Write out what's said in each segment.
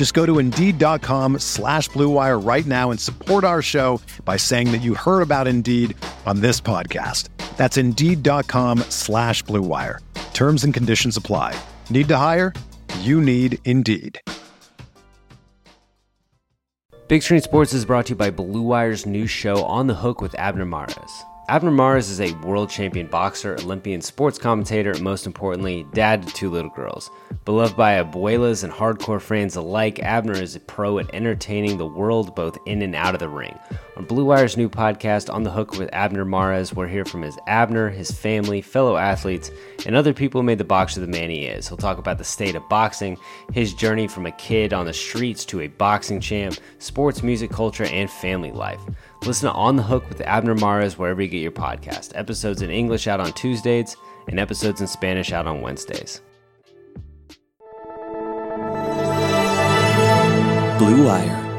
Just go to Indeed.com slash BlueWire right now and support our show by saying that you heard about Indeed on this podcast. That's Indeed.com slash BlueWire. Terms and conditions apply. Need to hire? You need Indeed. Big Screen Sports is brought to you by Blue Wire's new show, On the Hook with Abner Mares. Abner Mares is a world champion boxer, Olympian sports commentator, and most importantly, dad to two little girls. Beloved by abuelas and hardcore fans alike, Abner is a pro at entertaining the world both in and out of the ring. On Blue Wire's new podcast, On the Hook with Abner Mares, we'll hear from his Abner, his family, fellow athletes, and other people who made the boxer the man he is. He'll talk about the state of boxing, his journey from a kid on the streets to a boxing champ, sports, music, culture, and family life. Listen to On the Hook with Abner Mares wherever you get your podcast. Episodes in English out on Tuesdays and episodes in Spanish out on Wednesdays. Blue Wire.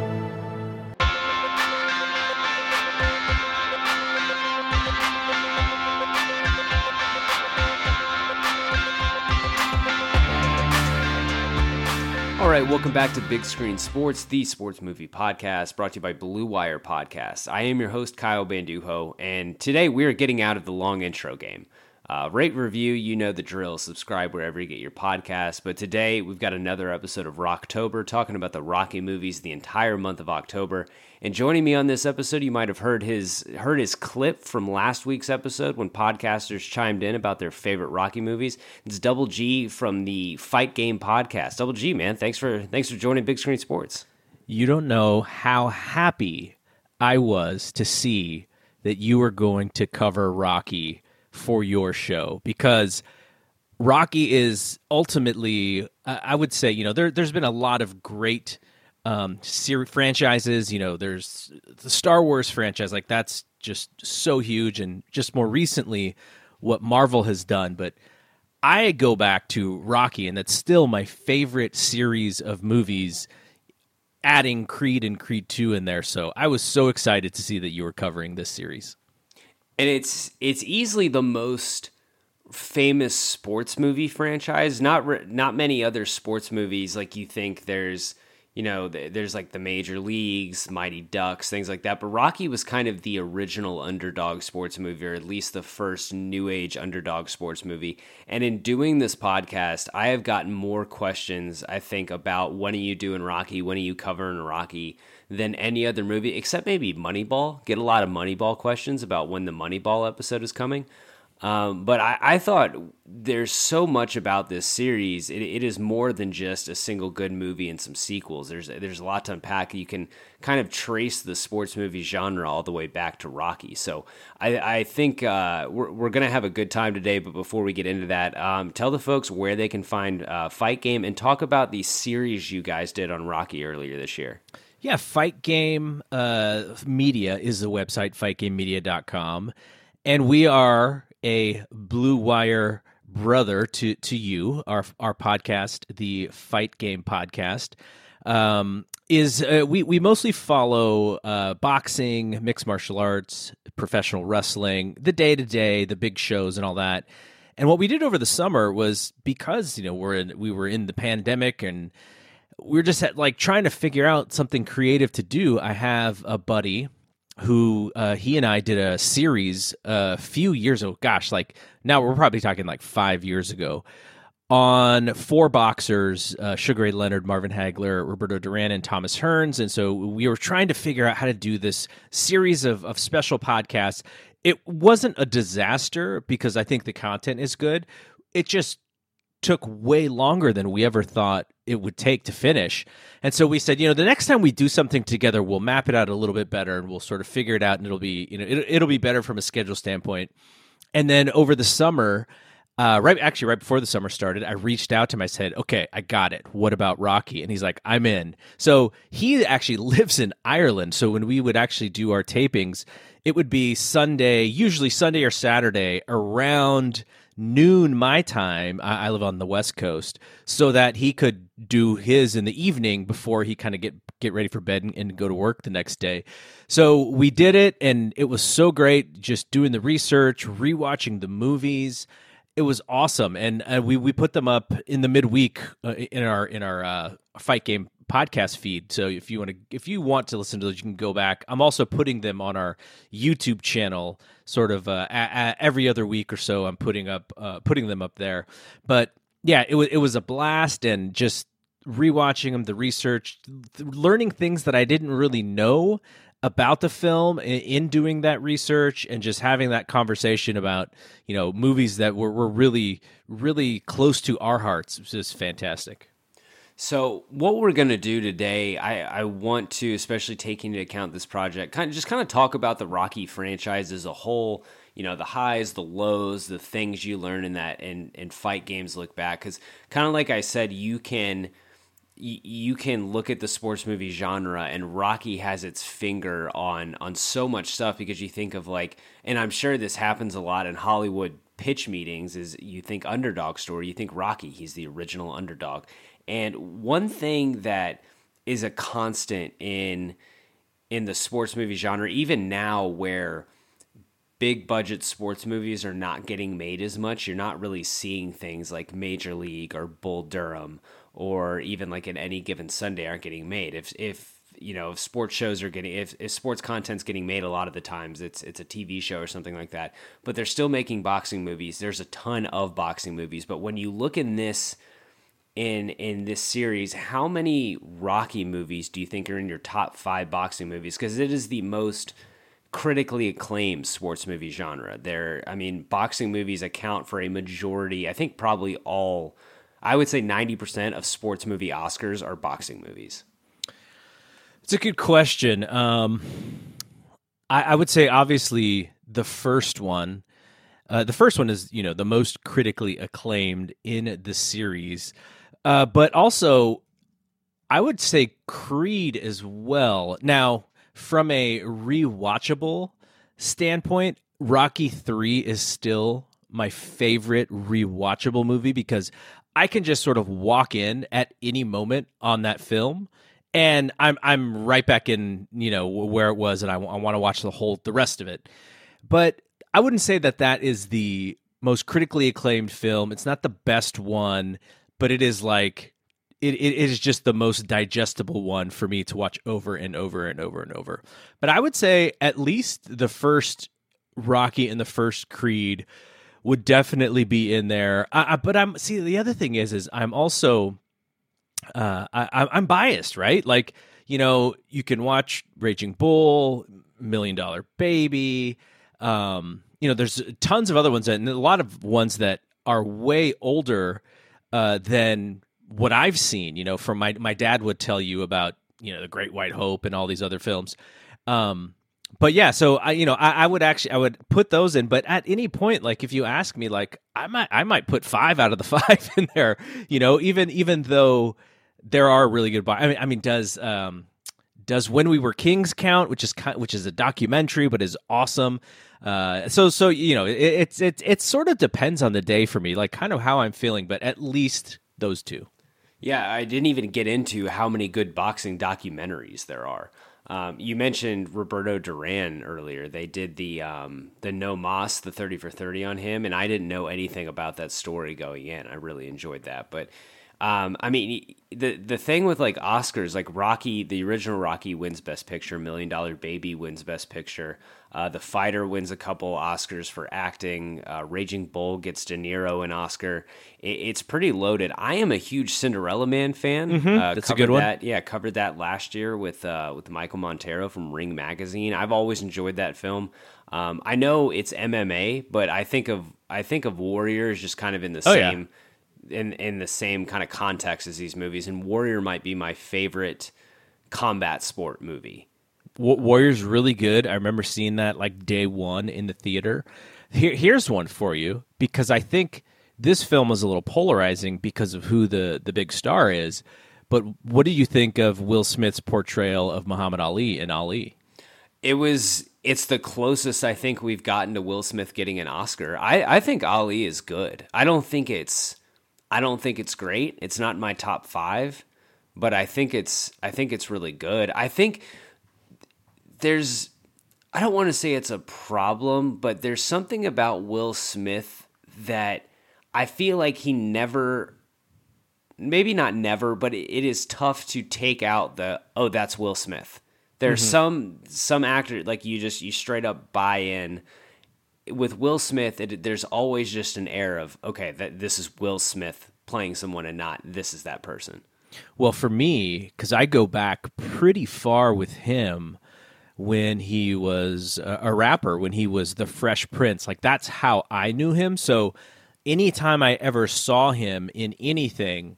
All right, welcome back to Big Screen Sports, the sports movie podcast brought to you by Blue Wire Podcast. I am your host, Kyle Banduho, and today we are getting out of the long intro game. Uh, rate, review, you know the drill. Subscribe wherever you get your podcast. But today we've got another episode of Rocktober talking about the Rocky movies the entire month of October. And joining me on this episode, you might have heard his heard his clip from last week's episode when podcasters chimed in about their favorite Rocky movies. It's Double G from the Fight Game podcast. Double G, man, thanks for thanks for joining Big Screen Sports. You don't know how happy I was to see that you were going to cover Rocky for your show because Rocky is ultimately, I would say, you know, there, there's been a lot of great um, ser- franchises. You know, there's the Star Wars franchise, like that's just so huge, and just more recently, what Marvel has done. But I go back to Rocky, and that's still my favorite series of movies. Adding Creed and Creed 2 in there. So I was so excited to see that you were covering this series and it's it's easily the most famous sports movie franchise. Not not many other sports movies like you think. There's you know there's like the major leagues, Mighty Ducks, things like that. But Rocky was kind of the original underdog sports movie, or at least the first new age underdog sports movie. And in doing this podcast, I have gotten more questions. I think about when are you doing Rocky? When are you covering Rocky? than any other movie, except maybe Moneyball. Get a lot of Moneyball questions about when the Moneyball episode is coming. Um, but I, I, thought there's so much about this series. It, it is more than just a single good movie and some sequels. There's there's a lot to unpack. You can kind of trace the sports movie genre all the way back to Rocky. So I, I think uh, we're, we're going to have a good time today. But before we get into that, um, tell the folks where they can find uh, Fight Game and talk about the series you guys did on Rocky earlier this year. Yeah, Fight Game uh, Media is the website, fightgamemedia.com. And we are a Blue Wire brother to, to you, our, our podcast, the Fight Game Podcast. Um, is uh, we, we mostly follow uh, boxing, mixed martial arts, professional wrestling, the day to day, the big shows, and all that. And what we did over the summer was because you know we're in, we were in the pandemic and we are just at, like trying to figure out something creative to do. I have a buddy who uh, he and I did a series a few years ago. Gosh, like now we're probably talking like five years ago on four boxers: uh, Sugar Ray Leonard, Marvin Hagler, Roberto Duran, and Thomas Hearns. And so we were trying to figure out how to do this series of, of special podcasts it wasn't a disaster because I think the content is good. It just took way longer than we ever thought it would take to finish. And so we said, you know, the next time we do something together, we'll map it out a little bit better and we'll sort of figure it out and it'll be, you know, it, it'll be better from a schedule standpoint. And then over the summer, uh, right actually right before the summer started, I reached out to him. I said, "Okay, I got it. What about Rocky?" And he's like, "I'm in." So he actually lives in Ireland. So when we would actually do our tapings, it would be Sunday, usually Sunday or Saturday around noon my time. I, I live on the West Coast, so that he could do his in the evening before he kind of get get ready for bed and, and, go to work the next day. So we did it, and it was so great. Just doing the research, rewatching the movies it was awesome, and uh, we we put them up in the midweek uh, in our in our uh, fight game podcast feed. So if you want to if you want to listen to those, you can go back. I'm also putting them on our YouTube channel, sort of uh, a, a, every other week or so. I'm putting up uh, putting them up there. But yeah, it was it was a blast, and just rewatching them, the research, learning things that I didn't really know about the film in doing that research and just having that conversation about you know movies that were, were really really close to our hearts was just fantastic so what we're going to do today I, I want to especially taking into account this project kind of just kind of talk about the rocky franchise as a whole you know the highs the lows the things you learn in that and and fight games look back. Because kind of like i said you can you can look at the sports movie genre and Rocky has its finger on on so much stuff because you think of like and I'm sure this happens a lot in Hollywood pitch meetings is you think underdog story you think Rocky he's the original underdog and one thing that is a constant in in the sports movie genre even now where big budget sports movies are not getting made as much you're not really seeing things like Major League or Bull Durham or even like in any given Sunday aren't getting made. If if you know if sports shows are getting if, if sports content's getting made a lot of the times it's it's a TV show or something like that. But they're still making boxing movies. There's a ton of boxing movies. But when you look in this in in this series, how many Rocky movies do you think are in your top five boxing movies? Because it is the most critically acclaimed sports movie genre. There, I mean, boxing movies account for a majority. I think probably all I would say 90% of sports movie Oscars are boxing movies. It's a good question. Um, I, I, would say, obviously, the first one. Uh, the first one is, you know, the most critically acclaimed in the series, uh, but also, I would say Creed as well. Now, from a rewatchable standpoint, Rocky Three is still my favorite rewatchable movie because I can just sort of walk in at any moment on that film and I'm I'm right back in, you know, where it was and I, I want to watch the whole the rest of it. But I wouldn't say that that is the most critically acclaimed film. It's not the best one, but it is like it, it is just the most digestible one for me to watch over and over and over and over. But I would say at least the first Rocky and the first Creed would definitely be in there. I, I, but I'm see the other thing is is I'm also uh, I, I'm biased, right? Like you know you can watch Raging Bull, Million Dollar Baby. Um, you know, there's tons of other ones and a lot of ones that are way older uh, than what I've seen. You know, from my my dad would tell you about you know the Great White Hope and all these other films. Um, but yeah, so I, you know, I, I, would actually, I would put those in. But at any point, like if you ask me, like I might, I might put five out of the five in there. You know, even even though there are really good. I mean, I mean, does um, does when we were kings count? Which is which is a documentary, but is awesome. Uh, so so you know, it, it's it it sort of depends on the day for me, like kind of how I'm feeling. But at least those two. Yeah, I didn't even get into how many good boxing documentaries there are. Um, you mentioned Roberto Duran earlier. They did the um, the No Más, the thirty for thirty on him, and I didn't know anything about that story going in. I really enjoyed that, but Um, I mean, the the thing with like Oscars, like Rocky, the original Rocky wins Best Picture, Million Dollar Baby wins Best Picture. Uh, the Fighter wins a couple Oscars for acting. Uh, Raging Bull gets De Niro an Oscar. It, it's pretty loaded. I am a huge Cinderella Man fan. Mm-hmm. Uh, That's a good one. That, yeah, covered that last year with uh, with Michael Montero from Ring Magazine. I've always enjoyed that film. Um, I know it's MMA, but I think of I think of Warriors just kind of in the Oh, yeah. In in the same kind of context as these movies. And Warrior might be my favorite combat sport movie. Wa- Warriors really good. I remember seeing that like day one in the theater. Here, here's one for you because I think this film is a little polarizing because of who the the big star is. But what do you think of Will Smith's portrayal of Muhammad Ali in Ali? It was it's the closest I think we've gotten to Will Smith getting an Oscar. I, I think Ali is good. I don't think it's I don't think it's great. It's not in my top five, but I think it's I think it's really good. I think there's I don't want to say it's a problem, but there's something about Will Smith that I feel like he never maybe not never, but it it is tough to take out the oh that's Will Smith. There's mm-hmm. some some actor like you just you straight up buy in. With Will Smith, it, there's always just an air of okay that this is Will Smith playing someone and not this is that person. Well, for me, because I go back pretty far with him when he was a, a rapper, when he was the Fresh Prince. Like, that's how I knew him. So, anytime I ever saw him in anything,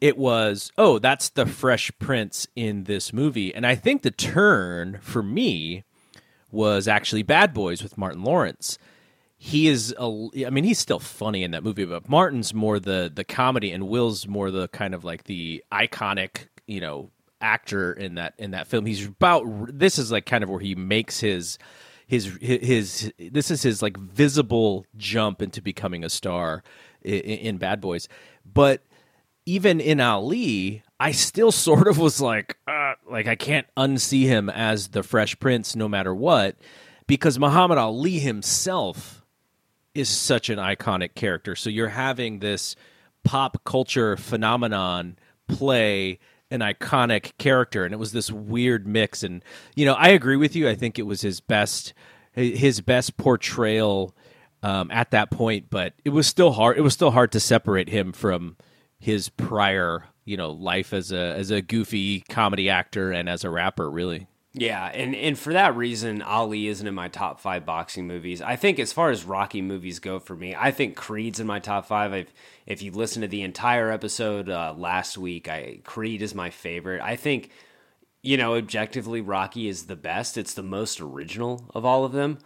it was, oh, that's the Fresh Prince in this movie. And I think the turn for me was actually Bad Boys with Martin Lawrence. He is, a, I mean, he's still funny in that movie, but Martin's more the the comedy, and Will's more the kind of like the iconic, you know, actor in that in that film. He's about this is like kind of where he makes his his his, this is his like visible jump into becoming a star in, in Bad Boys, but even in Ali, I still sort of was like, uh, like I can't unsee him as the Fresh Prince no matter what, because Muhammad Ali himself is such an iconic character. So you're having this pop culture phenomenon play an iconic character, and it was this weird mix. And you know, I agree with you. I think it was his best, his best portrayal um, at that point. But it was still hard. It was still hard to separate him from his prior, you know, life as a as a goofy comedy actor and as a rapper. Really. Yeah, and, and for that reason, Ali isn't in my top five boxing movies. I think as far as Rocky movies go for me, I think Creed's in my top five. I've, if you listen to the entire episode uh, last week, I Creed is my favorite. I think, you know, objectively, Rocky is the best. It's the most original of all of them.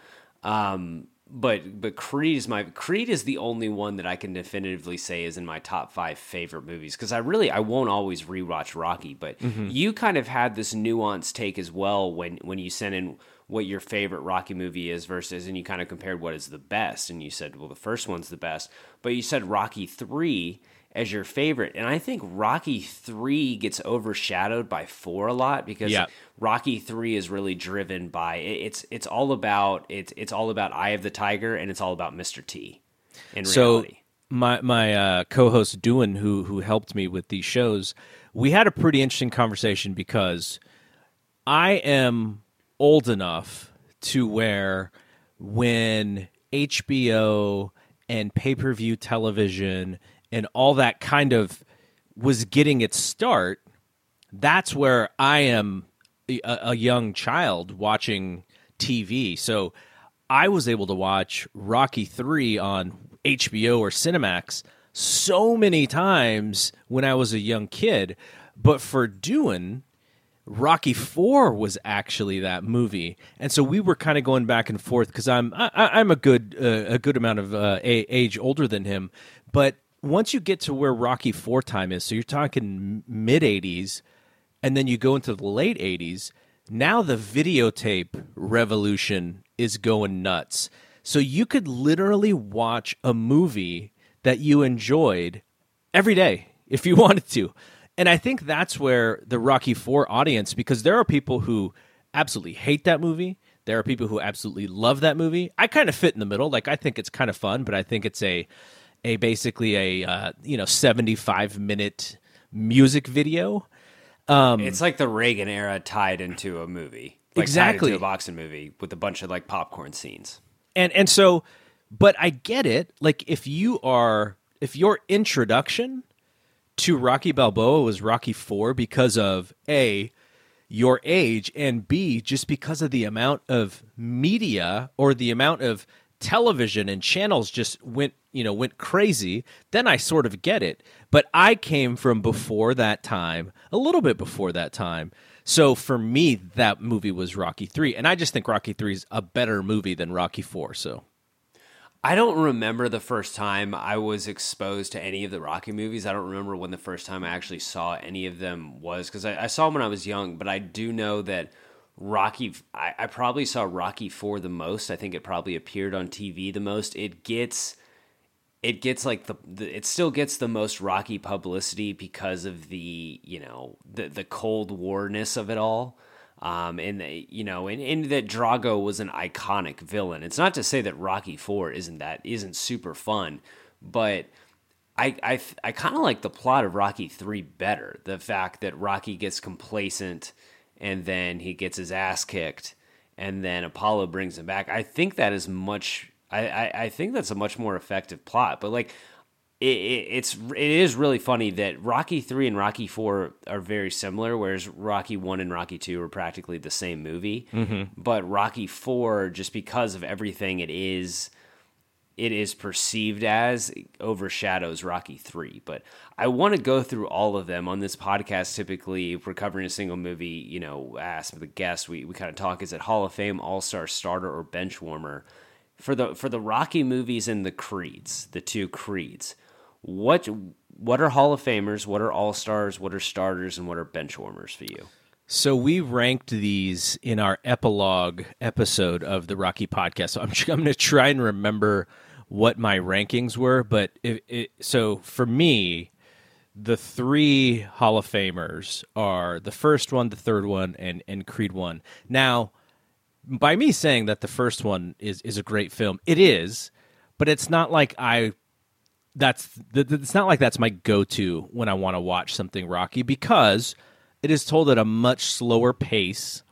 Um, but but Creed is my Creed is the only one that I can definitively say is in my top five favorite movies because I really I won't always rewatch Rocky, but mm-hmm. you kind of had this nuanced take as well when when you sent in what your favorite Rocky movie is versus and you kind of compared what is the best and you said well the first one's the best, but you said Rocky three as your favorite and I think Rocky three gets overshadowed by four a lot because Yeah. Rocky three is really driven by it's it's all about it's it's all about Eye of the Tiger and it's all about Mr. T. In so reality, my my uh, co-host Duan, who who helped me with these shows, we had a pretty interesting conversation because I am old enough to where when HBO and pay-per-view television and all that kind of was getting its start, that's where I am a, a young child watching TV. So I was able to watch Rocky 3 on HBO or Cinemax so many times when I was a young kid. But for doing Rocky Four was actually that movie, and so we were kind of going back and forth because I'm I, I- I'm a good uh, a good amount of uh, age older than him, but once you get to where Rocky Four time is, so you're talking mid '80s, and then you go into the late '80s. Now the videotape revolution is going nuts. So you could literally watch a movie that you enjoyed every day if you wanted to. And I think that's where the Rocky 4 audience because there are people who absolutely hate that movie. There are people who absolutely love that movie. I kind of fit in the middle. Like I think it's kind of fun, but I think it's a a basically a uh, you know 75 minute music video. Um, it's like the Reagan era tied into a movie, like exactly a boxing movie with a bunch of like popcorn scenes. And and so, but I get it. Like if you are if your introduction to Rocky Balboa was Rocky Four because of a your age and b just because of the amount of media or the amount of television and channels just went you know went crazy then i sort of get it. But i came from before that time a little bit before that time. So for me that movie was rocky 3 and i just think rocky 3 is a better movie than rocky 4 so. I don't remember the first time I was exposed to any of the Rocky movies. I don't remember when the first time I actually saw any of them was because I, I, saw them when I was young, but I do know that Rocky, I, I probably saw Rocky 4 the most. I think it probably appeared on TV the most. It gets. It gets like the, the it still gets the most Rocky publicity because of the you know the the Cold Warness of it all um, and you know, and, and that Drago was an iconic villain. It's not to say that Rocky Four isn't that isn't super fun, but I I I kind of like the plot of Rocky Three better. The fact that Rocky gets complacent and then he gets his ass kicked, and then Apollo brings him back. I think that is much. I, I, I think that's a much more effective plot. But like it, it, it's it is really funny that Rocky three and Rocky four are very similar, whereas Rocky one and Rocky two are practically the same movie. Mm-hmm. But Rocky four, just because of everything it is, it is perceived as overshadows Rocky three. But I want to go through all of them on this podcast. Typically, if we're covering a single movie, you know, ask the guest, we we kind of talk: is it Hall of Fame, All Star, Starter, or Bench Warmer? For the for the Rocky movies and the Creeds, the two Creeds what what are Hall of Famers? What are All Stars? What are starters? And what are bench warmers for you? So we ranked these in our epilogue episode of the Rocky podcast. So I'm, I'm going to try and remember what my rankings were. But it, it, so for me, the three Hall of Famers are the first one, the third one, and and Creed one. Now, by me saying that the first one is is a great film, it is, but it's not like I that's it's not like that's my go-to when I want to watch something Rocky because it is told at a much slower pace.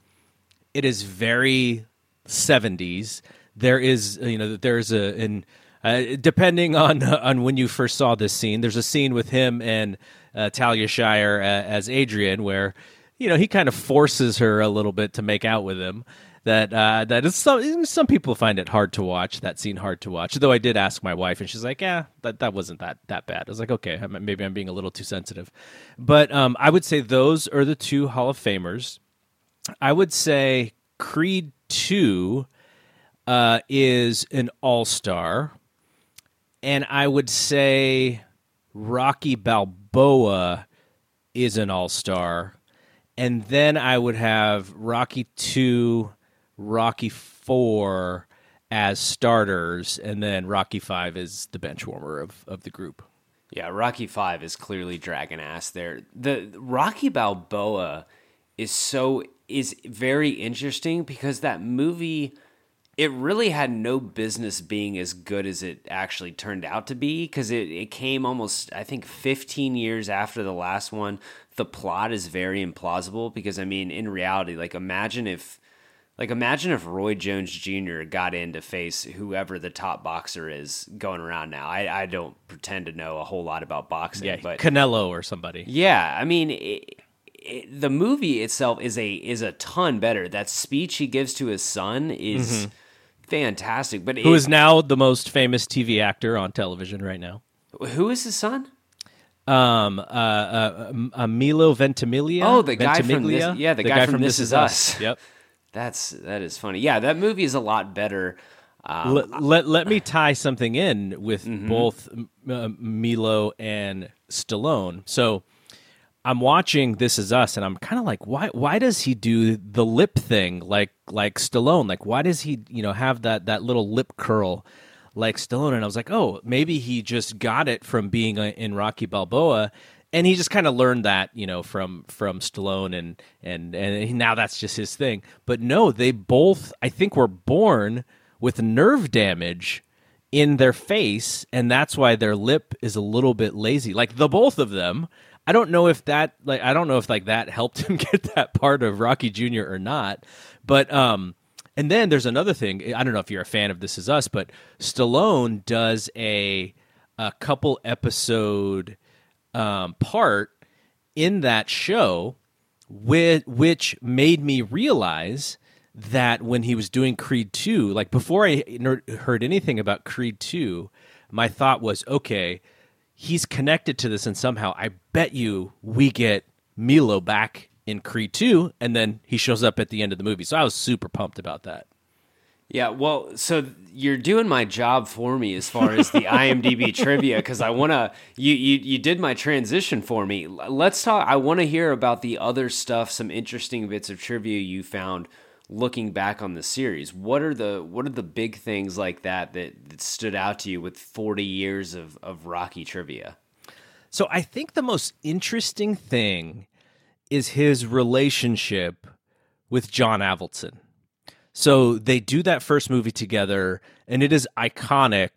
It is very 70s. There is you know there's a in uh, depending on uh, on when you first saw this scene, there's a scene with him and uh, Talia Shire uh, as Adrian where you know he kind of forces her a little bit to make out with him that uh, that is some some people find it hard to watch that scene hard to watch. Though I did ask my wife, and she's like, "Yeah, that that wasn't that that bad." I was like, "Okay, maybe I'm being a little too sensitive," but um, I would say those are the two Hall of Famers. I would say Creed Two uh, is an All Star, and I would say Rocky Balboa is an All Star. And then I would have Rocky 2 Rocky Four as starters, and then Rocky Five is the bench warmer of, of the group. Yeah, Rocky Five is clearly dragon ass there. The Rocky Balboa is so is very interesting because that movie it really had no business being as good as it actually turned out to be because it, it came almost i think 15 years after the last one the plot is very implausible because i mean in reality like imagine if like, imagine if Roy Jones Jr. got in to face whoever the top boxer is going around now. I, I don't pretend to know a whole lot about boxing, yeah, but Canelo or somebody. Yeah, I mean, it, it, the movie itself is a is a ton better. That speech he gives to his son is mm-hmm. Fantastic. But who is now the most famous TV actor on television right now? Who is his son? Um, uh, uh, uh Milo Ventimiglia. Oh, the guy from this, yeah, the, the guy, guy, from, from This, Is Us. Us. Yep. That's that is funny. Yeah, that movie is a lot better. Um, let, let, let me tie something in with mm-hmm. both uh, Milo and Stallone. So I'm watching This Is Us, and I'm kind of like, why why does he do the lip thing like like Stallone? Like, why does he you know have that that little lip curl? Like Stallone, and I was like, oh, maybe he just got it from being uh, in Rocky Balboa, and he just kind of learned that you know from from Stallone and and and now that's just his thing. But no, they both I think were born with nerve damage in their face, and that's why their lip is a little bit lazy. Like the both of them. I don't know if that like I don't know if like that helped him get that part of Rocky Jr. or not. But um and then there's another thing. I don't know if you're a fan of This Is Us, but Stallone does a a couple episode um, part in that show, with, which made me realize that when he was doing Creed 2, like before I heard anything about Creed 2, my thought was, okay, he's connected to this and somehow I bet you we get Milo back in Creed 2 and then he shows up at the end of the movie. So I was super pumped about that. Yeah, well, so you're doing my job for me as far as the IMDb trivia because I want to. You, you you did my transition for me. Let's talk. I want to hear about the other stuff, some interesting bits of trivia you found looking back on the series. What are the what are the big things like that that, that stood out to you with 40 years of of Rocky trivia? So I think the most interesting thing is his relationship with John Avildsen. So they do that first movie together, and it is iconic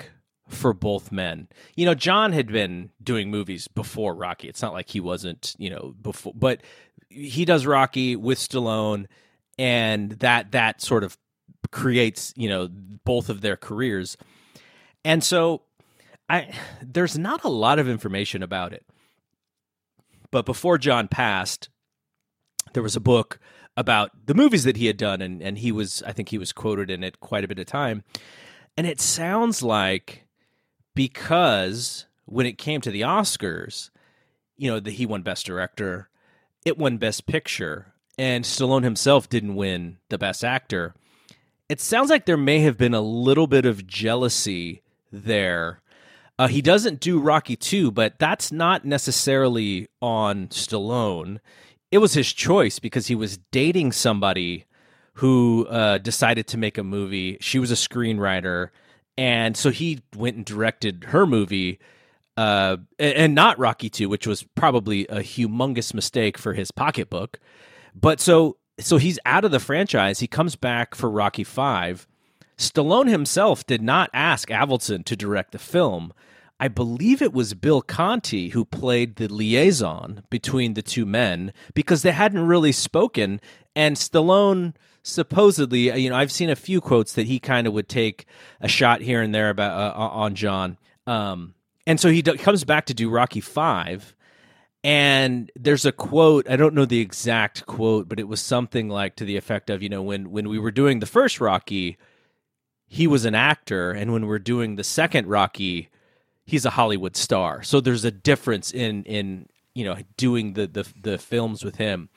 for both men. You know, John had been doing movies before Rocky. It's not like he wasn't, you know, before, but he does Rocky with Stallone, and that that sort of creates, you know, both of their careers. And so I there's not a lot of information about it. But before John passed, there was a book about the movies that he had done, and, and he was, I think he was quoted in it quite a bit of time. And it sounds like because when it came to the Oscars, you know, that he won Best Director, it won Best Picture, and Stallone himself didn't win the Best Actor. It sounds like there may have been a little bit of jealousy there. Uh, he doesn't do Rocky 2, but that's not necessarily on Stallone it was his choice because he was dating somebody who uh, decided to make a movie. She was a screenwriter, and so he went and directed her movie, uh, and not Rocky Two, which was probably a humongous mistake for his pocketbook. But so so he's out of the franchise. He comes back for Rocky Five. Stallone himself did not ask Avildsen to direct the film. I believe it was Bill Conti who played the liaison between the two men because they hadn't really spoken. And Stallone supposedly, you know, I've seen a few quotes that he kind of would take a shot here and there about uh, on John. Um, and so he do- comes back to do Rocky Five, and there's a quote. I don't know the exact quote, but it was something like to the effect of, you know, when when we were doing the first Rocky, he was an actor, and when we're doing the second Rocky he's a Hollywood star. So there's a difference in in you know doing the the, the films with him.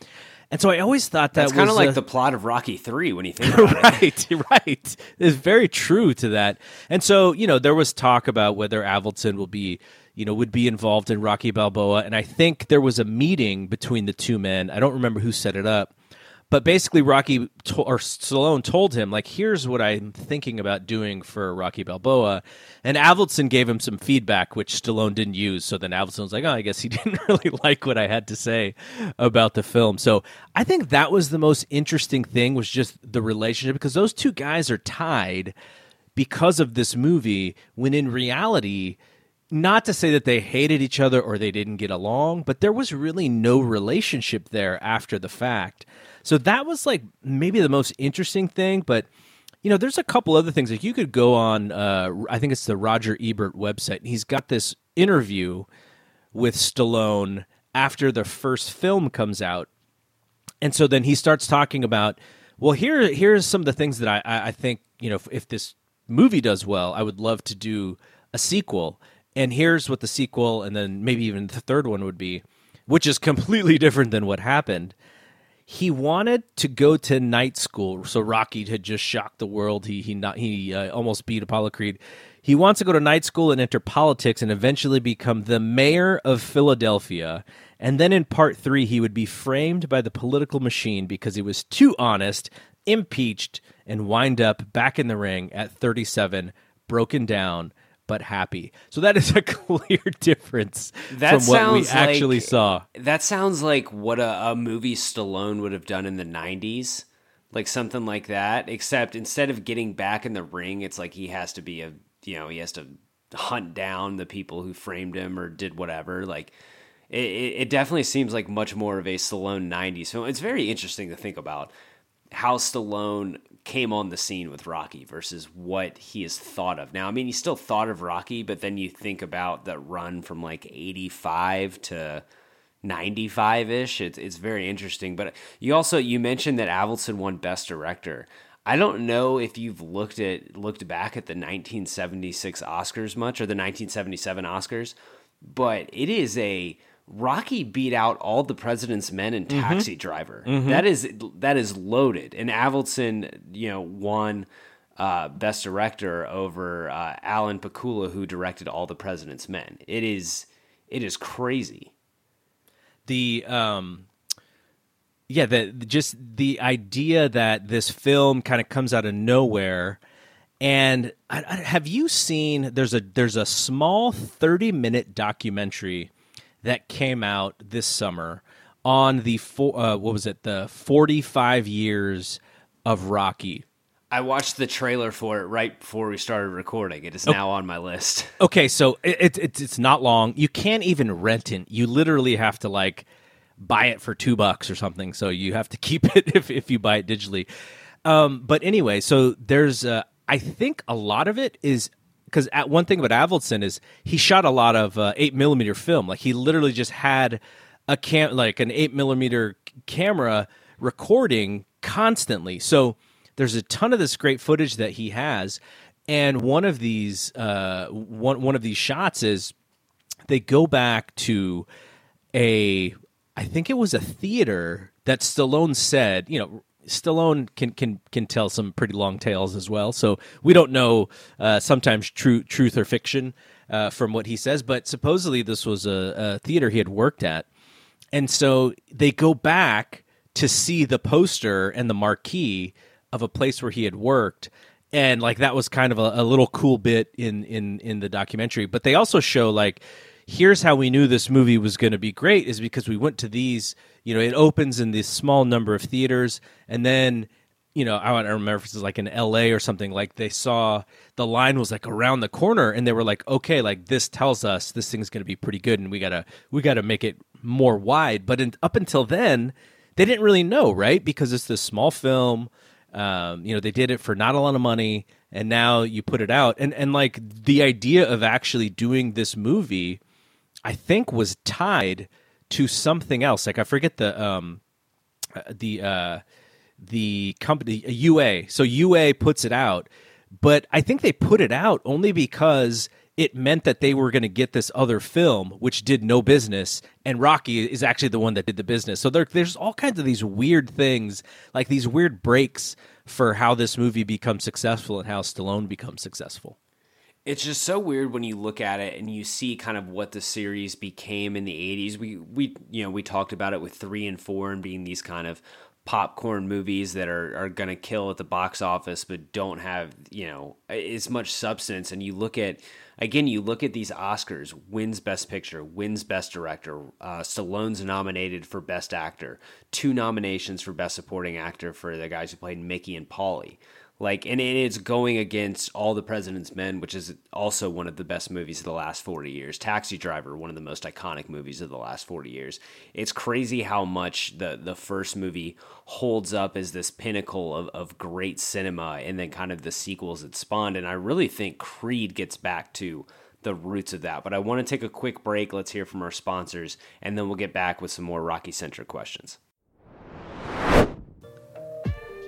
And so I always thought that That's kind of like the plot of Rocky Three when you think about right, it. right, right. It's very true to that. And so you know there was talk about whether Avildsen will be you know would be involved in Rocky Balboa, and I think there was a meeting between the two men. I don't remember who set it up, but basically, Rocky to- or Stallone told him, like, here's what I'm thinking about doing for Rocky Balboa. And Avildsen gave him some feedback, which Stallone didn't use. So then Avildsen was like, oh, I guess he didn't really like what I had to say about the film. So I think that was the most interesting thing was just the relationship because those two guys are tied because of this movie when in reality, not to say that they hated each other or they didn't get along, but there was really no relationship there after the fact. So that was like maybe the most interesting thing, but you know, there's a couple other things. Like you could go on, uh, I think it's the Roger Ebert website. He's got this interview with Stallone after the first film comes out, and so then he starts talking about, well, here here's some of the things that I I think you know if, if this movie does well, I would love to do a sequel, and here's what the sequel, and then maybe even the third one would be, which is completely different than what happened he wanted to go to night school. So Rocky had just shocked the world. He he not he uh, almost beat Apollo Creed. He wants to go to night school and enter politics and eventually become the mayor of Philadelphia. And then in part three, he would be framed by the political machine because he was too honest, impeached, and wind up back in the ring at 37, broken down but happy. So that is a clear difference that from what we actually like, saw. That sounds like what a, a movie Stallone would have done in the 90s. Like something like that, except instead of getting back in the ring, it's like he has to be a you know he has to hunt down the people who framed him or did whatever. Like it, it definitely seems like much more of a Stallone '90s film. It's very interesting to think about how Stallone came on the scene with Rocky versus what he is thought of now. I mean, he still thought of Rocky, but then you think about that run from like 85 to 95 ish. It's, it's very interesting. But you also, you mentioned that Avildsen won Best Director. I don't know if you've looked at looked back at the 1976 Oscars much or the 1977 Oscars, but it is a Rocky beat out all the president's men in mm-hmm. Taxi mm-hmm. Driver. Mm-hmm. That is that is loaded. And Avildsen, you know, won uh, best director over uh, Alan Pakula, who directed all the president's men. It is it is crazy. The um, yeah, the just the idea that this film kind of comes out of nowhere. And I, I, have you seen? There's a there's a small thirty minute documentary that came out this summer on the four, uh, what was it the 45 years of Rocky. I watched the trailer for it right before we started recording. It is oh. now on my list. Okay, so it, it, it's not long. You can't even rent it. You literally have to like buy it for two bucks or something. So you have to keep it if if you buy it digitally. Um, but anyway, so there's uh, I think a lot of it is because one thing about Avildsen is he shot a lot of uh, eight millimeter film. Like he literally just had a cam like an eight millimeter camera recording constantly. So there's a ton of this great footage that he has, and one of these uh, one one of these shots is they go back to a I think it was a theater that Stallone said, you know, Stallone can can can tell some pretty long tales as well. So we don't know uh, sometimes true truth or fiction uh, from what he says. But supposedly this was a, a, theater he had worked at, and so they go back to see the poster and the marquee of a place where he had worked. And like that was kind of a, a little cool bit in in in the documentary. But they also show like here's how we knew this movie was going to be great is because we went to these you know it opens in this small number of theaters and then you know i don't remember if it's like in la or something like they saw the line was like around the corner and they were like okay like this tells us this thing's going to be pretty good and we gotta we gotta make it more wide. But in, up until then they didn't really know right? Because it's this small film um, you know they did it for not a lot of money and now you put it out and and like the idea of actually doing this movie I think was tied to something else. Like I forget the um uh, the uh the company UA. So UA puts it out, but I think they put it out only because it meant that they were going to get this other film, which did no business, and Rocky is actually the one that did the business. So there, there's all kinds of these weird things, like these weird breaks for how this movie becomes successful and how Stallone becomes successful it's just so weird when you look at it and you see kind of what the series became in the 80s we we you know we talked about it with 3 and 4 and being these kind of popcorn movies that are, are going to kill at the box office but don't have you know as much substance. And you look at again you look at these oscars wins best picture wins best director uh, stallone's nominated for best actor two nominations for best supporting actor for the guys who played mickey and paulie like, and it's going against All the President's Men, which is also one of the best movies of the last 40 years. Taxi Driver, one of the most iconic movies of the last 40 years. It's crazy how much the, the first movie holds up as this pinnacle of, of great cinema and then kind of the sequels it spawned. And I really think Creed gets back to the roots of that. But I want to take a quick break. Let's hear from our sponsors, and then we'll get back with some more Rocky centric questions.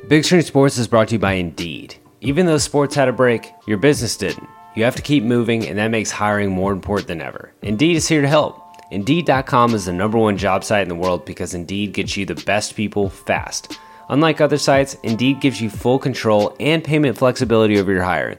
Big Screen Sports is brought to you by Indeed. Even though sports had a break, your business didn't. You have to keep moving, and that makes hiring more important than ever. Indeed is here to help. Indeed.com is the number one job site in the world because Indeed gets you the best people fast. Unlike other sites, Indeed gives you full control and payment flexibility over your hiring.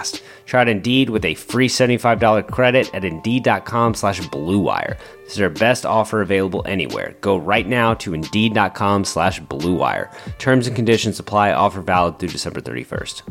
fast. Try out Indeed with a free $75 credit at Indeed.com slash BlueWire. This is our best offer available anywhere. Go right now to Indeed.com slash BlueWire. Terms and conditions apply. Offer valid through December 31st.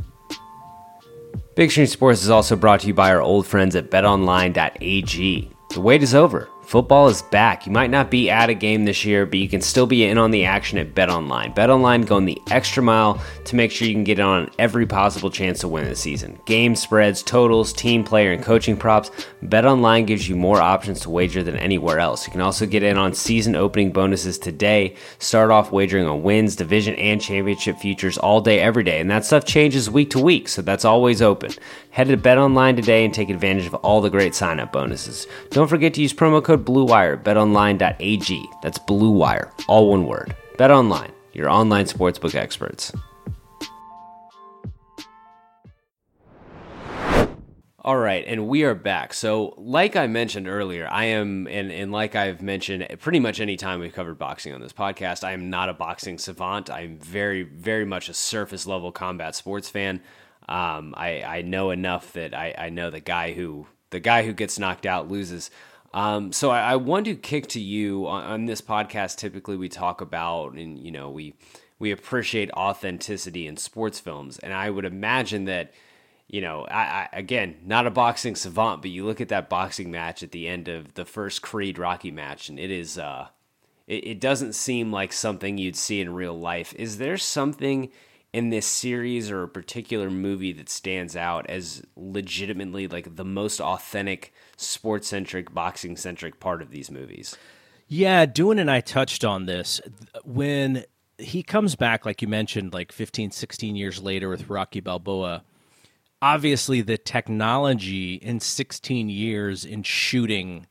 Big Screen Sports is also brought to you by our old friends at BetOnline.ag. The wait is over. Football is back. You might not be at a game this year, but you can still be in on the action at BetOnline. BetOnline going the extra mile to make sure you can get in on every possible chance to win the season. Game spreads, totals, team player, and coaching props. BetOnline gives you more options to wager than anywhere else. You can also get in on season opening bonuses today. Start off wagering on wins, division, and championship futures all day, every day. And that stuff changes week to week, so that's always open. Head to BetOnline today and take advantage of all the great sign up bonuses. Don't forget to use promo code BLUEWIRE at betonline.ag. That's BLUEWIRE, all one word. BetOnline, your online sportsbook experts. All right, and we are back. So, like I mentioned earlier, I am, and, and like I've mentioned pretty much any time we've covered boxing on this podcast, I am not a boxing savant. I'm very, very much a surface level combat sports fan. Um, I, I know enough that I, I know the guy who the guy who gets knocked out loses. Um, so I, I, want to kick to you on, on, this podcast. Typically, we talk about and you know we we appreciate authenticity in sports films, and I would imagine that you know I, I, again not a boxing savant, but you look at that boxing match at the end of the first Creed Rocky match, and it is uh, it, it doesn't seem like something you'd see in real life. Is there something? In this series or a particular movie that stands out as legitimately like the most authentic sports centric boxing centric part of these movies? Yeah Doohan and i touched on this. When he comes back like you mentioned like 15 16 years later with rocky balboa obviously the technology in 16 years in shooting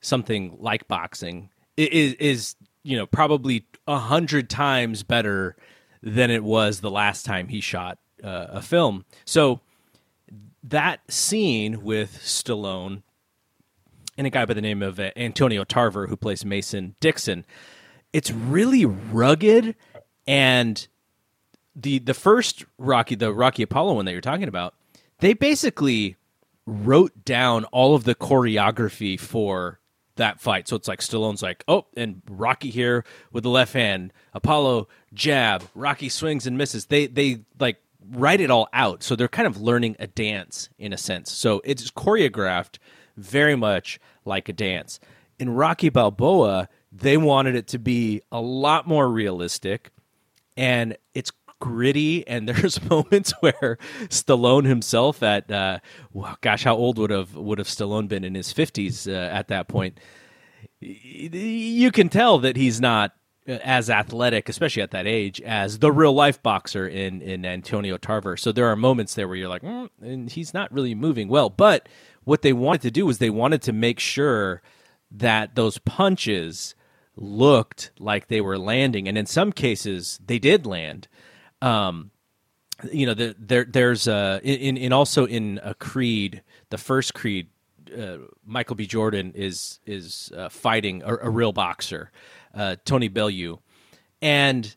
something like boxing is, is you know probably a hundred times better than it was the last time he shot uh, a film. So that scene with Stallone and a guy by the name of uh, Antonio Tarver who plays Mason Dixon, it's really rugged and the the first Rocky, the Rocky Apollo one that you're talking about, they basically wrote down all of the choreography for that fight. So it's like Stallone's like, oh, and Rocky here with the left hand, Apollo jab, Rocky swings and misses. They they like write it all out. So they're kind of learning a dance in a sense. So it's choreographed very much like a dance. In Rocky Balboa, they wanted it to be a lot more realistic and it's gritty and there's moments where Stallone himself at uh, well, gosh how old would have would have Stallone been in his 50s uh, at that point? You can tell that he's not as athletic especially at that age as the real life boxer in in Antonio Tarver. So there are moments there where you're like mm, and he's not really moving well. But what they wanted to do was they wanted to make sure that those punches looked like they were landing. And in some cases they did land um, you know, the, there there's uh, in in also in a Creed, the first Creed, uh, Michael B. Jordan is is uh, fighting a, a, real boxer, uh, Tony Bellew, and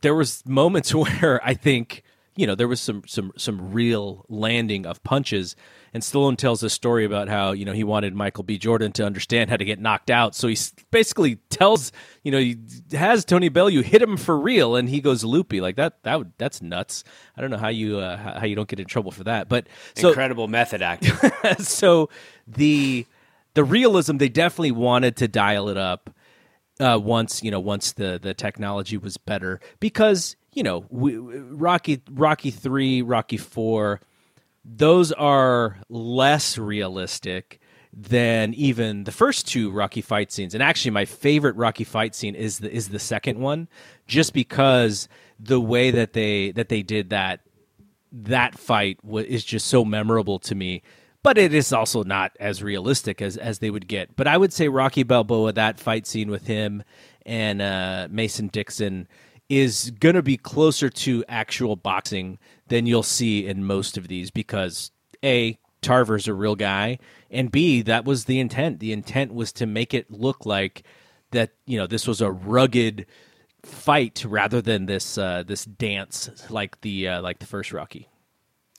there was moments where I think you know there was some some some real landing of punches and Stallone tells a story about how you know he wanted Michael B. Jordan to understand how to get knocked out, so he basically tells you know he has Tony Bellew hit him for real, and he goes loopy like that. That would, that's nuts. I don't know how you uh, how you don't get in trouble for that, but so, incredible method acting. so the the realism they definitely wanted to dial it up uh, once you know once the the technology was better because you know we, Rocky Rocky three Rocky four those are less realistic than even the first two Rocky fight scenes. And actually, my favorite Rocky fight scene is the is the second one, just because the way that they that they did that that fight is just so memorable to me. But it is also not as realistic as as they would get. But I would say Rocky Balboa, that fight scene with him and uh, Mason Dixon is going to be closer to actual boxing than you'll see in most of these because a Tarver's a real guy, and B that was the intent. The intent was to make it look like that you know this was a rugged fight rather than this uh, this dance like the uh, like the first Rocky.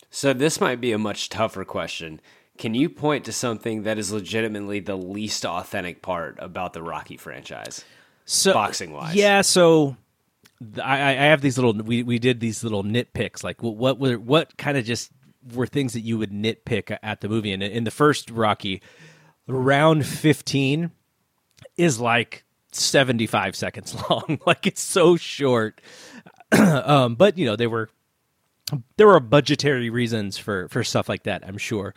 So this might be a much tougher question. Can you point to something that is legitimately the least authentic part about the Rocky franchise, So boxing wise? Yeah, so I, I have these little we, we did these little nitpicks like what what were what kind of just were things that you would nitpick at the movie? And in the first Rocky round 15 is like 75 seconds long. Like it's so short. Um, but you know they were there were budgetary reasons for for stuff like that I'm sure.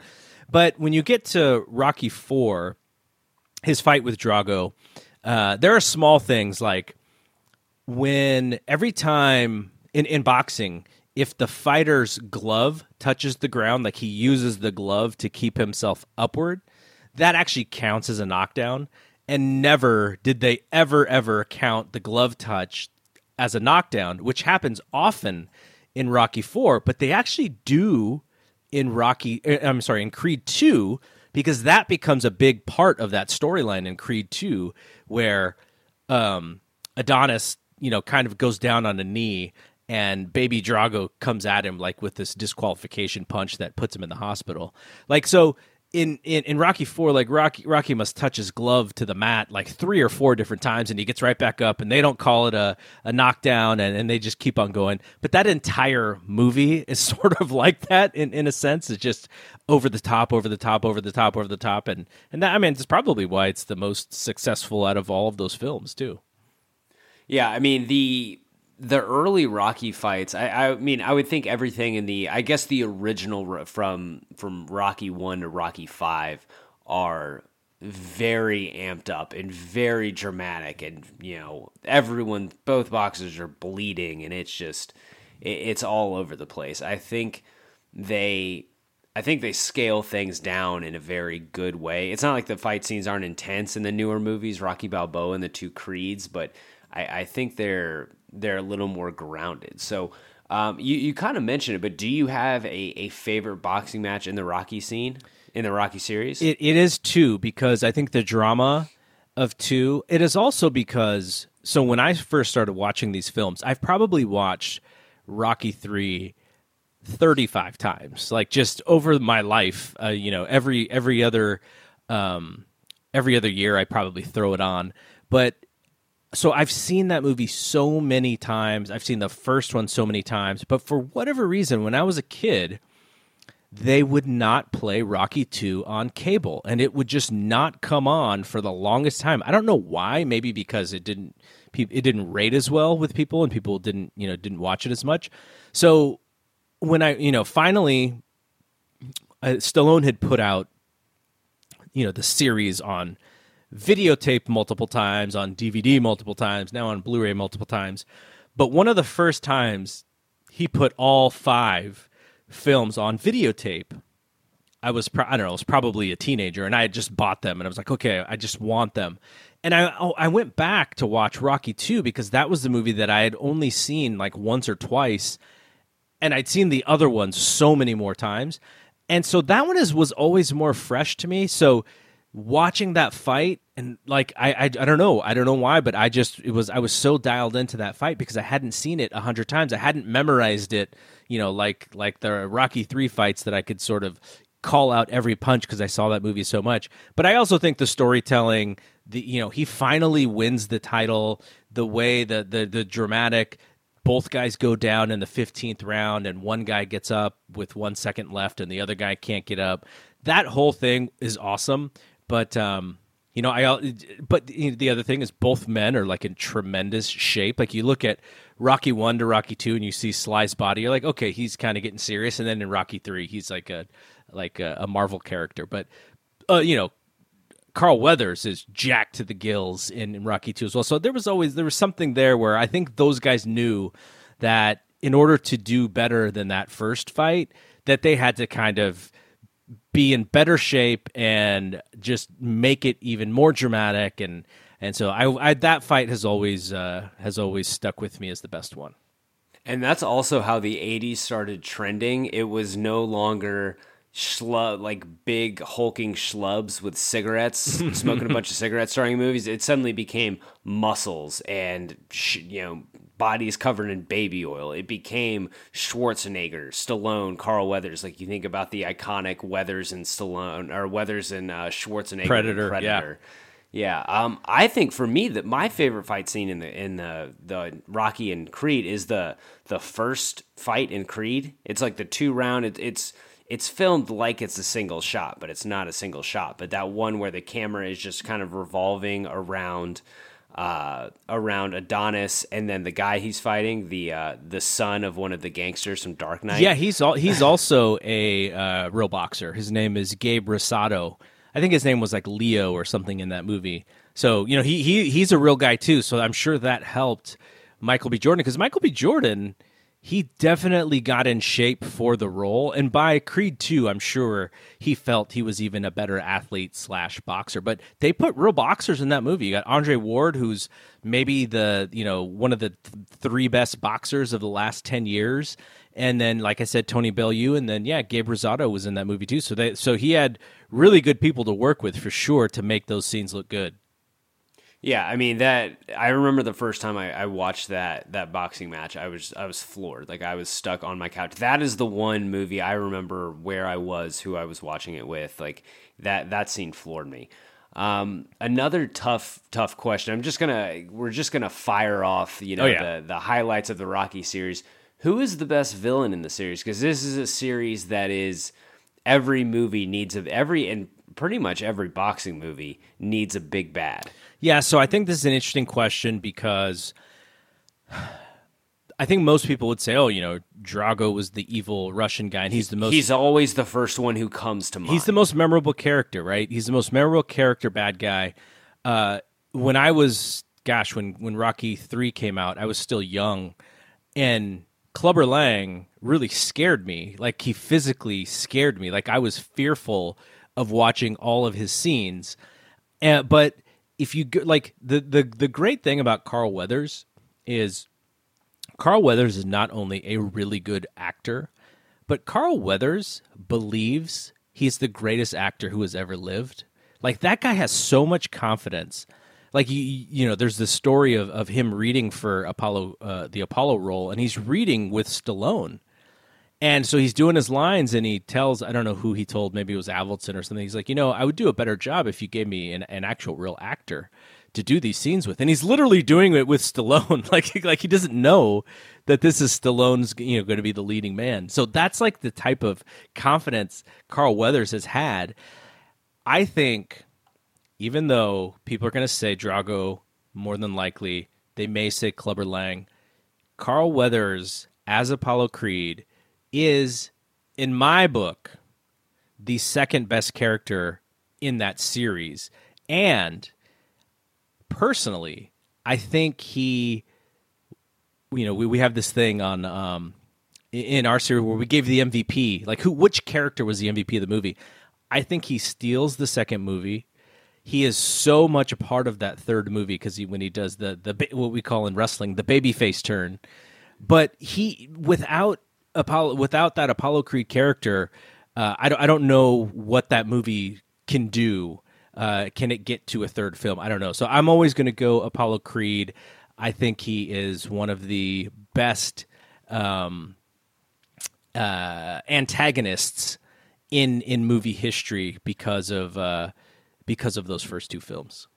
But when you get to Rocky 4 his fight with Drago uh, there are small things like when every time in, in boxing, if the fighter's glove touches the ground, like he uses the glove to keep himself upward, that actually counts as a knockdown. And never did they ever, ever count the glove touch as a knockdown, which happens often in Rocky 4, but they actually do in Rocky, eh, I'm sorry, in Creed 2, because that becomes a big part of that storyline in Creed 2, where um, Adonis, you know, kind of goes down on a knee and baby Drago comes at him like with this disqualification punch that puts him in the hospital. Like so in, in, in Rocky Four, like Rocky Rocky must touch his glove to the mat like three or four different times, and he gets right back up, and they don't call it a, a knockdown, and, and they just keep on going. But that entire movie is sort of like that in, in a sense. It's just over the top, over the top, over the top, over the top, and and that I mean, it's probably why it's the most successful out of all of those films too. Yeah, I mean the the early Rocky fights. I, I mean, I would think everything in the I guess the original from from Rocky one to Rocky five are very amped up and very dramatic, and you know everyone, both boxers are bleeding, and it's just it, it's all over the place. I think they I think they scale things down in a very good way. It's not like the fight scenes aren't intense in the newer movies, Rocky Balboa and the two Creeds, but I, I think they're they're a little more grounded. So um, you you kind of mentioned it, but do you have a, a favorite boxing match in the Rocky scene in the Rocky series? It, it is two because I think the drama of two. It is also because so when I first started watching these films, I've probably watched Rocky three 35 times like just over my life uh, you know every every other um every other year i probably throw it on but so i've seen that movie so many times. I've seen the first one so many times. But for whatever reason when i was a kid they would not play rocky 2 on cable and it would just not come on for the longest time. I don't know why. Maybe because it didn't it didn't rate as well with people and people didn't you know didn't watch it as much. So when I, you know, finally, uh, Stallone had put out, you know, the series on videotape multiple times, on DVD multiple times, now on Blu ray multiple times. But one of the first times he put all five films on videotape, I was, pro- I don't know, I was probably a teenager and I had just bought them and I was like, okay, I just want them. And I, oh, I went back to watch Rocky 2 because that was the movie that I had only seen like once or twice and I'd seen the other ones so many more times. And so that one is was always more fresh to me. So watching that fight and like I, I I don't know. I don't know why but I just it was I was so dialed into that fight because I hadn't seen it a hundred times. I hadn't memorized it you know like like the Rocky three fights that I could sort of call out every punch because I saw that movie so much. But I also think the storytelling the you know he finally wins the title the way the the the dramatic both guys go down in the 15th round and one guy gets up with one second left and the other guy can't get up. That whole thing is awesome but um you know i but the other thing is both men are like in tremendous shape. Like you look at rocky 1 to rocky 2 and you see sly's body you're like okay he's kind of getting serious. And then in rocky 3 he's like a like a, a marvel character. But uh, you know Carl Weathers is jacked to the gills in, in, Rocky 2 as well. So there was always there was something there where I think those guys knew that in order to do better than that first fight, that they had to kind of be in better shape and just make it even more dramatic and and so I, I that fight has always uh, has always stuck with me as the best one. And that's also how the 80s started trending. It was no longer schlub like big hulking schlubs with cigarettes smoking a bunch of cigarettes starring movies it suddenly became muscles and sh- you know bodies covered in baby oil. It became Schwarzenegger, Stallone, Carl Weathers. Like you think about the iconic Weathers and Stallone or Weathers and uh, Schwarzenegger. Predator, Predator. Yeah. yeah. Um, I think for me that my favorite fight scene in the in the the Rocky and Creed is the the first fight in Creed. It's like the two round. It, it's it's filmed like it's a single shot, but it's not a single shot. But that one where the camera is just kind of revolving around uh, around Adonis, and then the guy he's fighting, the uh, the son of one of the gangsters from Dark Knight. Yeah, he's he's also a uh, real boxer. His name is Gabe Rosado. I think his name was like Leo or something in that movie. So you know he he he's a real guy too. So I'm sure that helped Michael B. Jordan because Michael B. Jordan he definitely got in shape for the role. And by Creed 2, I'm sure he felt he was even a better athlete slash boxer. But they put real boxers in that movie. You got Andre Ward, who's maybe the, you know, one of the th- three best boxers of the last 10 years. And then, like I said, Tony Bellew, and then yeah, Gabe Rosado was in that movie too. So they, so he had really good people to work with for sure to make those scenes look good. Yeah, I mean that. I remember the first time I, I, watched that that boxing match. I was I was floored. Like I was stuck on my couch. That is the one movie I remember where I was, who I was watching it with. Like that that scene floored me. Um, another tough tough question. I'm just gonna we're just gonna fire off. You know oh, yeah. the the highlights of the Rocky series. Who is the best villain in the series? Because this is a series that is every movie needs of every and pretty much every boxing movie needs a big bad. Yeah, so I think this is an interesting question because I think most people would say, "Oh, you know, Drago was the evil Russian guy, and he's the most." He's always the first one who comes to mind. He's the most memorable character, right? He's the most memorable character, bad guy. Uh, when I was, gosh, when when Rocky three came out, I was still young, and Clubber Lang really scared me. Like he physically scared me. Like I was fearful of watching all of his scenes, uh, but if you go, like the the the great thing about Carl Weathers is Carl Weathers is not only a really good actor, but Carl Weathers believes he's the greatest actor who has ever lived. Like that guy has so much confidence. Like you, you know, there's the story of, of him reading for Apollo, uh, the Apollo role, and he's reading with Stallone, and so he's doing his lines and he tells, I don't know who he told, maybe it was Avildsen or something. He's like, you know, I would do a better job if you gave me an, an actual real actor to do these scenes with. And he's literally doing it with Stallone. like, like he doesn't know that this is Stallone's, you know, going to be the leading man. So that's like the type of confidence Carl Weathers has had. I think, even though people are going to say Drago, more than likely, they may say Clubber Lang, Carl Weathers as Apollo Creed is, in my book, the second best character in that series. And personally, I think he, you know, we, we have this thing on um, in our series where we gave the MVP, like who, which character was the MVP of the movie? I think he steals the second movie. He is so much a part of that third movie because he, when he does the the what we call in wrestling the baby face turn, but he without Apollo without that Apollo Creed character, uh, I don't I don't know what that movie can do. Uh, can it get to a third film? I don't know. So I'm always going to go Apollo Creed. I think he is one of the best um, uh, antagonists in in movie history because of uh, because of those first two films.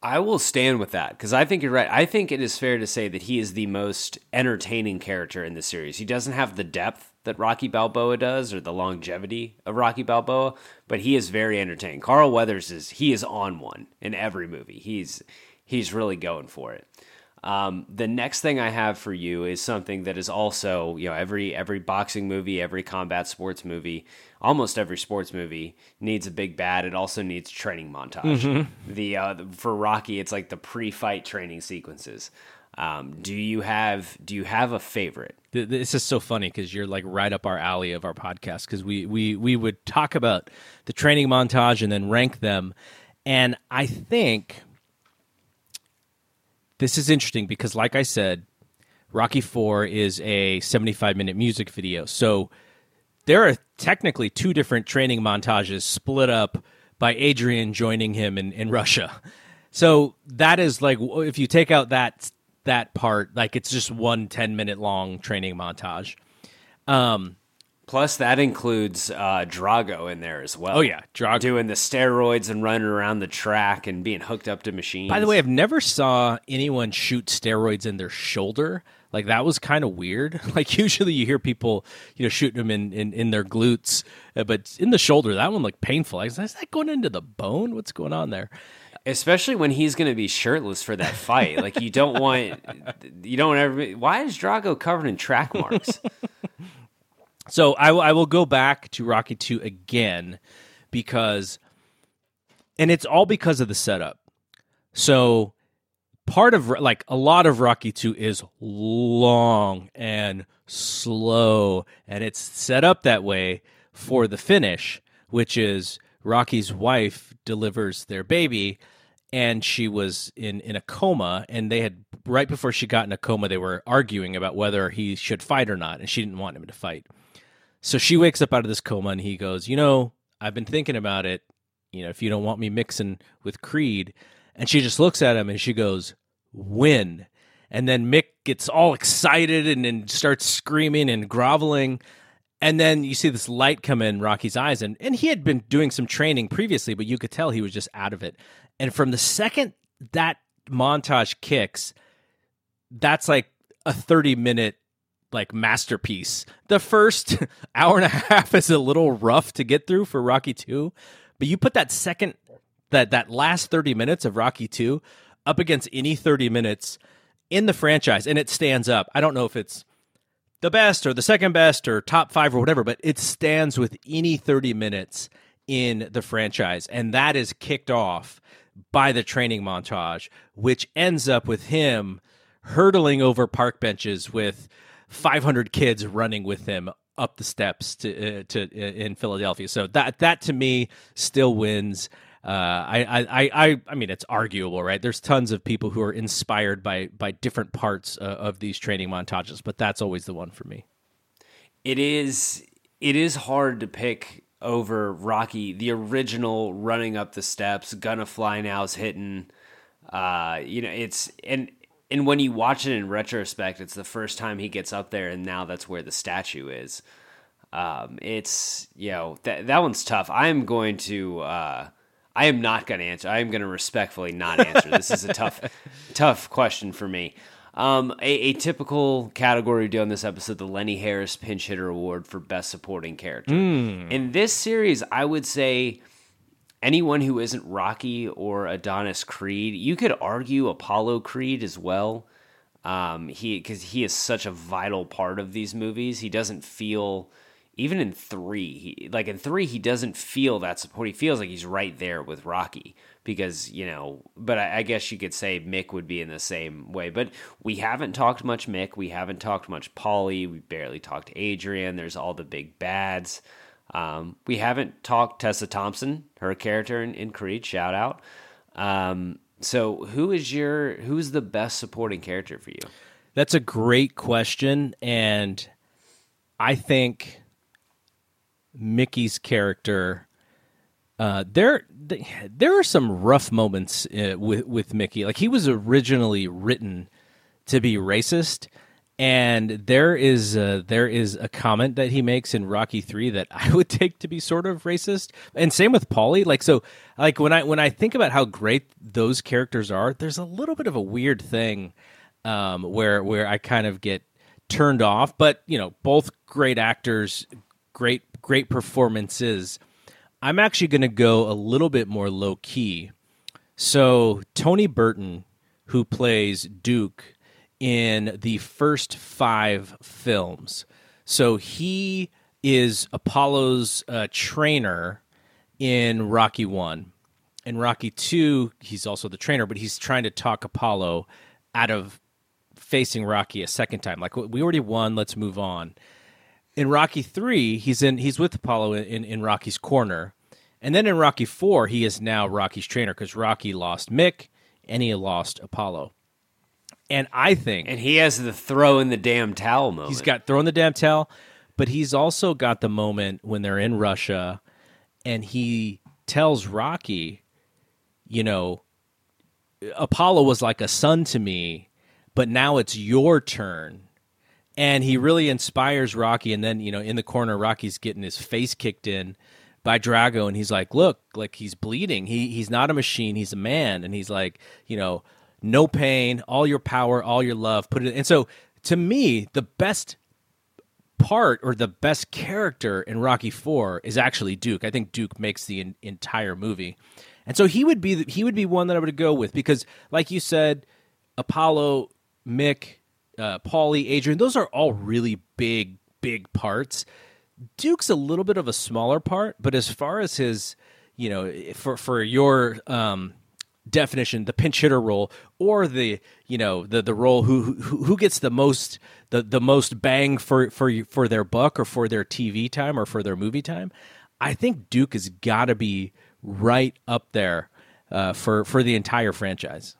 I will stand with that because I think you're right. I think it is fair to say that he is the most entertaining character in the series. He doesn't have the depth that Rocky Balboa does or the longevity of Rocky Balboa, but he is very entertaining. Carl Weathers is he is on one in every movie. He's he's really going for it. Um, the next thing I have for you is something that is also, you know, every every boxing movie, every combat sports movie, almost every sports movie needs a big bad. It also needs training montage. Mm-hmm. The, uh, for Rocky, it's like the pre-fight training sequences. Um, do you have do you have a favorite? This is so funny because you're like right up our alley of our podcast because we we we would talk about the training montage and then rank them, and I think this is interesting because, like I said, Rocky Four is a 75 minute music video. So there are technically two different training montages split up by Adrian joining him in, in Russia. So that is like if you take out that that part like it's just one 10 minute long training montage. Um, Plus, that includes uh, Drago in there as well. Oh, yeah, Drago. doing the steroids and running around the track and being hooked up to machines. By the way, I've never saw anyone shoot steroids in their shoulder. Like that was kind of weird. Like usually you hear people, you know, shooting them in, in, in their glutes, uh, but in the shoulder, that one looked painful. Like, is that going into the bone? What's going on there? especially when he's going to be shirtless for that fight. like you don't want, you don't ever. Why is Drago covered in track marks? So I, will- I will go back to Rocky 2 again because, and it's all because of the setup. So part of, like, a lot of Rocky 2 is long and slow, and it's set up that way for the finish, which is Rocky's wife delivers their baby. And she was in, in a coma, and they had right before she got in a coma, they were arguing about whether he should fight or not, and she didn't want him to fight. So she wakes up out of this coma and he goes, You know, I've been thinking about it. You know, if you don't want me mixing with Creed. And she just looks at him and she goes, Win. And then Mick gets all excited and then starts screaming and groveling. And then you see this light come in Rocky's eyes. And, and he had been doing some training previously, but you could tell he was just out of it. And from the second that montage kicks, that's like a 30 minute like masterpiece. The first hour and a half is a little rough to get through for Rocky 2, but you put that second that that last 30 minutes of Rocky 2 up against any 30 minutes in the franchise and it stands up. I don't know if it's the best or the second best or top 5 or whatever, but it stands with any 30 minutes in the franchise and that is kicked off by the training montage which ends up with him hurtling over park benches with 500 kids running with him up the steps to uh, to uh, in Philadelphia. So that that to me still wins. Uh, I, I I I mean it's arguable, right? There's tons of people who are inspired by by different parts uh, of these training montages, but that's always the one for me. it is it is hard to pick over Rocky, the original running up the steps, gonna fly now's hitting. Uh, you know, it's and and when you watch it in retrospect, it's the first time he gets up there, and now that's where the statue is. Um, it's you know that that one's tough. I am going to. Uh, I am not going to answer. I am going to respectfully not answer. this is a tough, tough question for me. Um, a, a typical category we do on this episode, the Lenny Harris Pinch Hitter Award for Best Supporting Character. In this series, I would say anyone who isn't Rocky or Adonis Creed, you could argue Apollo Creed as well. Um, he because he is such a vital part of these movies. He doesn't feel even in three, he, like in three, he doesn't feel that support. He feels like he's right there with Rocky because you know. But I, I guess you could say Mick would be in the same way. But we haven't talked much Mick. We haven't talked much Paulie. We barely talked Adrian. There's all the big bads. Um, we haven't talked Tessa Thompson, her character in, in Creed. Shout out. Um, so who is your who's the best supporting character for you? That's a great question, and I think Mickey's character. Uh, there, there are some rough moments uh, with with Mickey. Like he was originally written to be racist, and there is a, there is a comment that he makes in Rocky Three that I would take to be sort of racist, and same with Paulie. Like so, like when I when I think about how great those characters are, there's a little bit of a weird thing um, where where I kind of get turned off. But you know, both great actors, great great performances. I'm actually going to go a little bit more low key. So Tony Burton, who plays Duke in the first five films, so he is Apollo's uh, trainer in Rocky One. In Rocky Two, he's also the trainer, but he's trying to talk Apollo out of facing Rocky a second time. Like we already won, let's move on. In Rocky Three, he's in he's with Apollo in, in, Rocky's corner. And then in Rocky Four, he is now Rocky's trainer because Rocky lost Mick and he lost Apollo. And I think And he has the throw in the damn towel moment. He's got thrown the damn towel, but he's also got the moment when they're in Russia and he tells Rocky, you know, Apollo was like a son to me, but now it's your turn. And he really inspires Rocky. And then, you know, in the corner, Rocky's getting his face kicked in by Drago. And he's like, look, like he's bleeding. He, he's not a machine. He's a man. And he's like, you know, no pain, all your power, all your love, put it. In. And so to me, the best part or the best character in Rocky Four is actually Duke. I think Duke makes the in, entire movie, and so he would be the, he would be one that I would go with because, like you said, Apollo, Mick, uh, Paulie, Adrian, those are all really big big parts. Duke's a little bit of a smaller part, but as far as his, you know, for for your um, definition, the pinch hitter role or the you know the the role who who, who gets the most the, the most bang for for for their buck or for their TV time or for their movie time. I think Duke has got to be right up there uh, for for the entire franchise.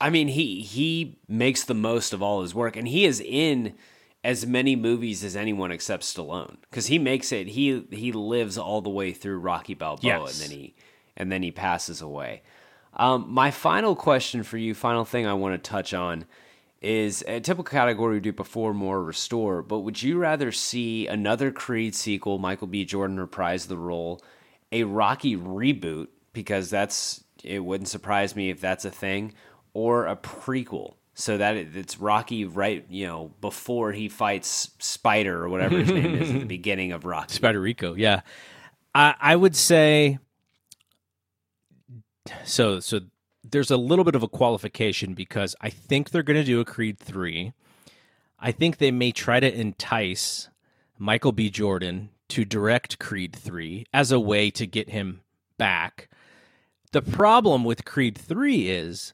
I mean, he he makes the most of all his work, and he is in as many movies as anyone except Stallone because he makes it. He he lives all the way through Rocky Balboa, yes. and then he and then he passes away. Um, my final question for you, final thing I want to touch on is a typical category we do before more restore, but would you rather see another Creed sequel, Michael B. Jordan reprise the role, a Rocky reboot, because that's it wouldn't surprise me if that's a thing, or a prequel? So that it's Rocky right, you know, before he fights Spider or whatever his name is at the beginning of Rocky. Spider Rico, yeah. I, I would say so so there's a little bit of a qualification because I think they're going to do a Creed 3. I think they may try to entice Michael B. Jordan to direct Creed 3 as a way to get him back. The problem with Creed 3 is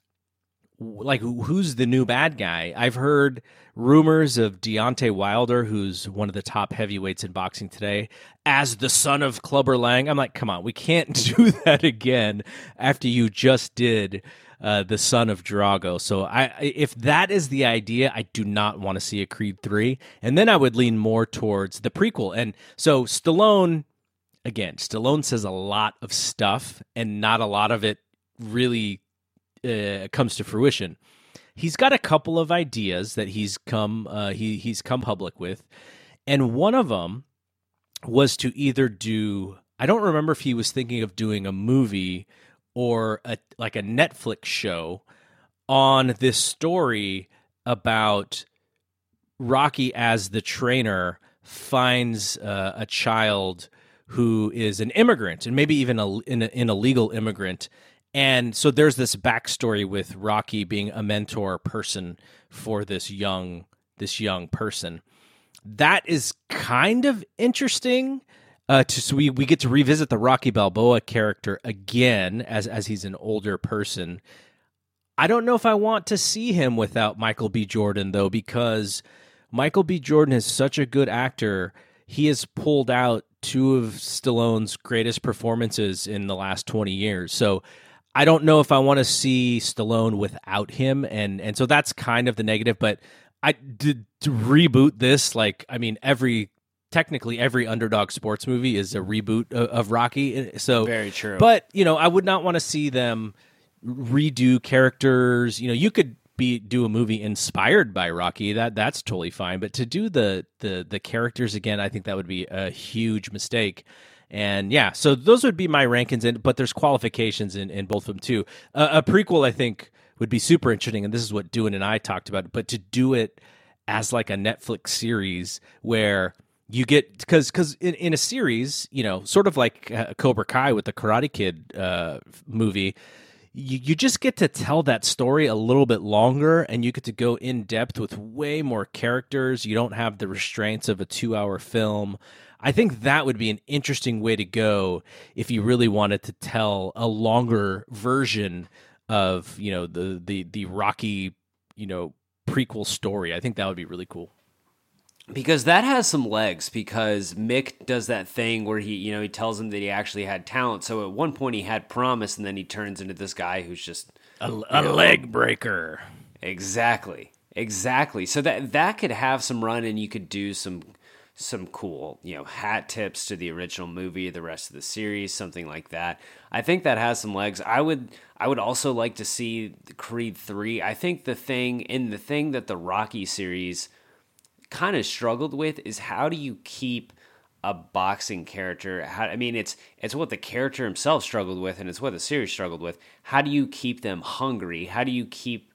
like who's the new bad guy? I've heard rumors of Deontay Wilder, who's one of the top heavyweights in boxing today, as the son of Clubber Lang. I'm like, come on, we can't do that again after you just did uh, the son of Drago. So I, if that is the idea, I do not want to see a Creed three, and then I would lean more towards the prequel. And so Stallone, again, Stallone says a lot of stuff, and not a lot of it really uh, comes to fruition. He's got a couple of ideas that he's come uh, he he's come public with, and one of them was to either do I don't remember if he was thinking of doing a movie or a like a Netflix show on this story about Rocky as the trainer finds uh, a child who is an immigrant and maybe even a, an, an illegal immigrant and so there's this backstory with Rocky being a mentor person for this young this young person. That is kind of interesting. Uh, to, so we, we get to revisit the Rocky Balboa character again as as he's an older person. I don't know if I want to see him without Michael B. Jordan though, because Michael B. Jordan is such a good actor. He has pulled out two of Stallone's greatest performances in the last twenty years. So I don't know if I want to see Stallone without him, and and so that's kind of the negative. But I did to reboot this. Like, I mean, every technically every underdog sports movie is a reboot of, of Rocky. Eh, so very true. But you know, I would not want to see them redo characters. You know, you could be do a movie inspired by Rocky. That that's totally fine. But to do the the the characters again, I think that would be a huge mistake. And yeah, so those would be my rankings. And but there's qualifications in, in both of them too. Uh, a prequel, I think, would be super interesting, and this is what Doohan and I talked about. But to do it as like a Netflix series where you get because because in, in a series, you know, sort of like uh, Cobra Kai with the Karate Kid uh, movie. You, you just get to tell that story a little bit longer and you get to go in depth with way more characters. You don't have the restraints of a two hour film. I think that would be an interesting way to go if you really wanted to tell a longer version of you know the the the Rocky you know prequel story. I think that would be really cool. Because that has some legs because Mick does that thing where he you know he tells him that he actually had talent. So at one point he had promise and then he turns into this guy who's just a, a leg breaker. Exactly. Exactly. So that that could have some run and you could do some some cool, you know, hat tips to the original movie, the rest of the series, something like that. I think that has some legs. I would I would also like to see Creed 3. I think the thing in the thing that the Rocky series kind of struggled with is how do you keep a boxing character how, i mean it's it's what the character himself struggled with and it's what the series struggled with how do you keep them hungry how do you keep